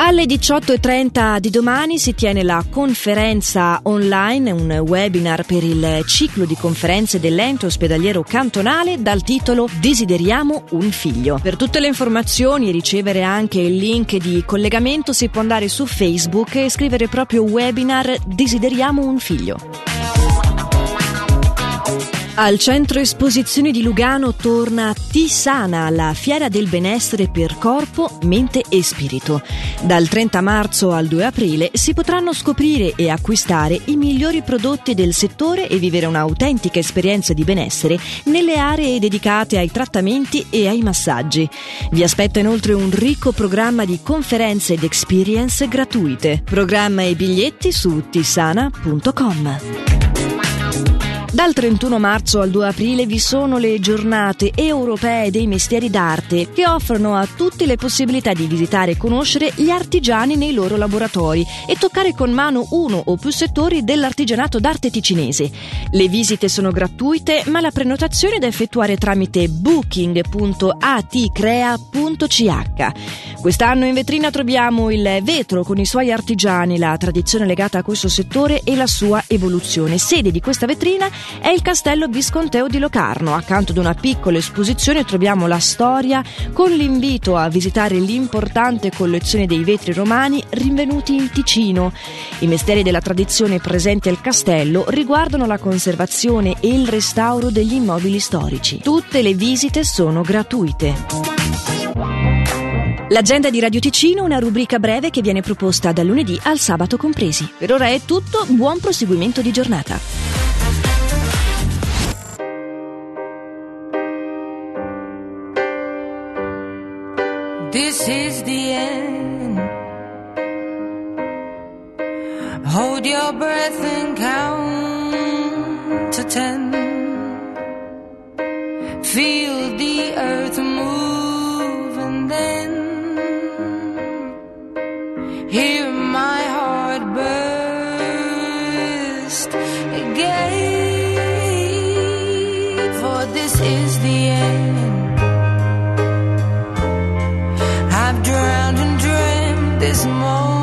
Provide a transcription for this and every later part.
Alle 18.30 di domani si tiene la conferenza online, un webinar per il ciclo di conferenze dell'ente ospedaliero cantonale dal titolo Desideriamo un figlio. Per tutte le informazioni e ricevere anche il link di collegamento si può andare su Facebook e scrivere proprio webinar Desideriamo un figlio. Al centro esposizioni di Lugano torna Tisana, la fiera del benessere per corpo, mente e spirito. Dal 30 marzo al 2 aprile si potranno scoprire e acquistare i migliori prodotti del settore e vivere un'autentica esperienza di benessere nelle aree dedicate ai trattamenti e ai massaggi. Vi aspetta inoltre un ricco programma di conferenze ed experience gratuite. Programma e biglietti su tisana.com. Dal 31 marzo al 2 aprile vi sono le giornate europee dei mestieri d'arte che offrono a tutti le possibilità di visitare e conoscere gli artigiani nei loro laboratori e toccare con mano uno o più settori dell'artigianato d'arte ticinese. Le visite sono gratuite, ma la prenotazione è da effettuare tramite booking.atcrea.ch. Quest'anno in vetrina troviamo il vetro con i suoi artigiani, la tradizione legata a questo settore e la sua evoluzione. Sede di questa vetrina è il castello visconteo di Locarno. Accanto ad una piccola esposizione troviamo la storia con l'invito a visitare l'importante collezione dei vetri romani rinvenuti in Ticino. I misteri della tradizione presenti al castello riguardano la conservazione e il restauro degli immobili storici. Tutte le visite sono gratuite. L'agenda di Radio Ticino, una rubrica breve che viene proposta dal lunedì al sabato compresi. Per ora è tutto, buon proseguimento di giornata. This is the end. Hold your breath and count to ten. Feel the earth move and then hear my heart burst again. For this is the end. This moment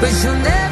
but you'll never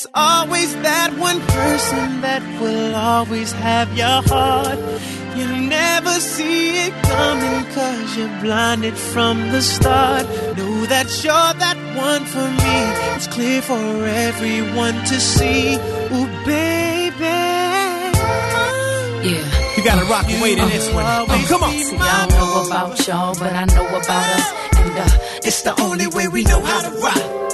there's always that one person that will always have your heart. You never see it coming cause you're blinded from the start. Know that you're that one for me. It's clear for everyone to see. Ooh, baby. Yeah. You gotta rock and wait in this one. Oh, come on. See, I don't know about y'all, but I know about us. And uh, it's the only way we know how to rock.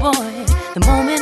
boy, the moment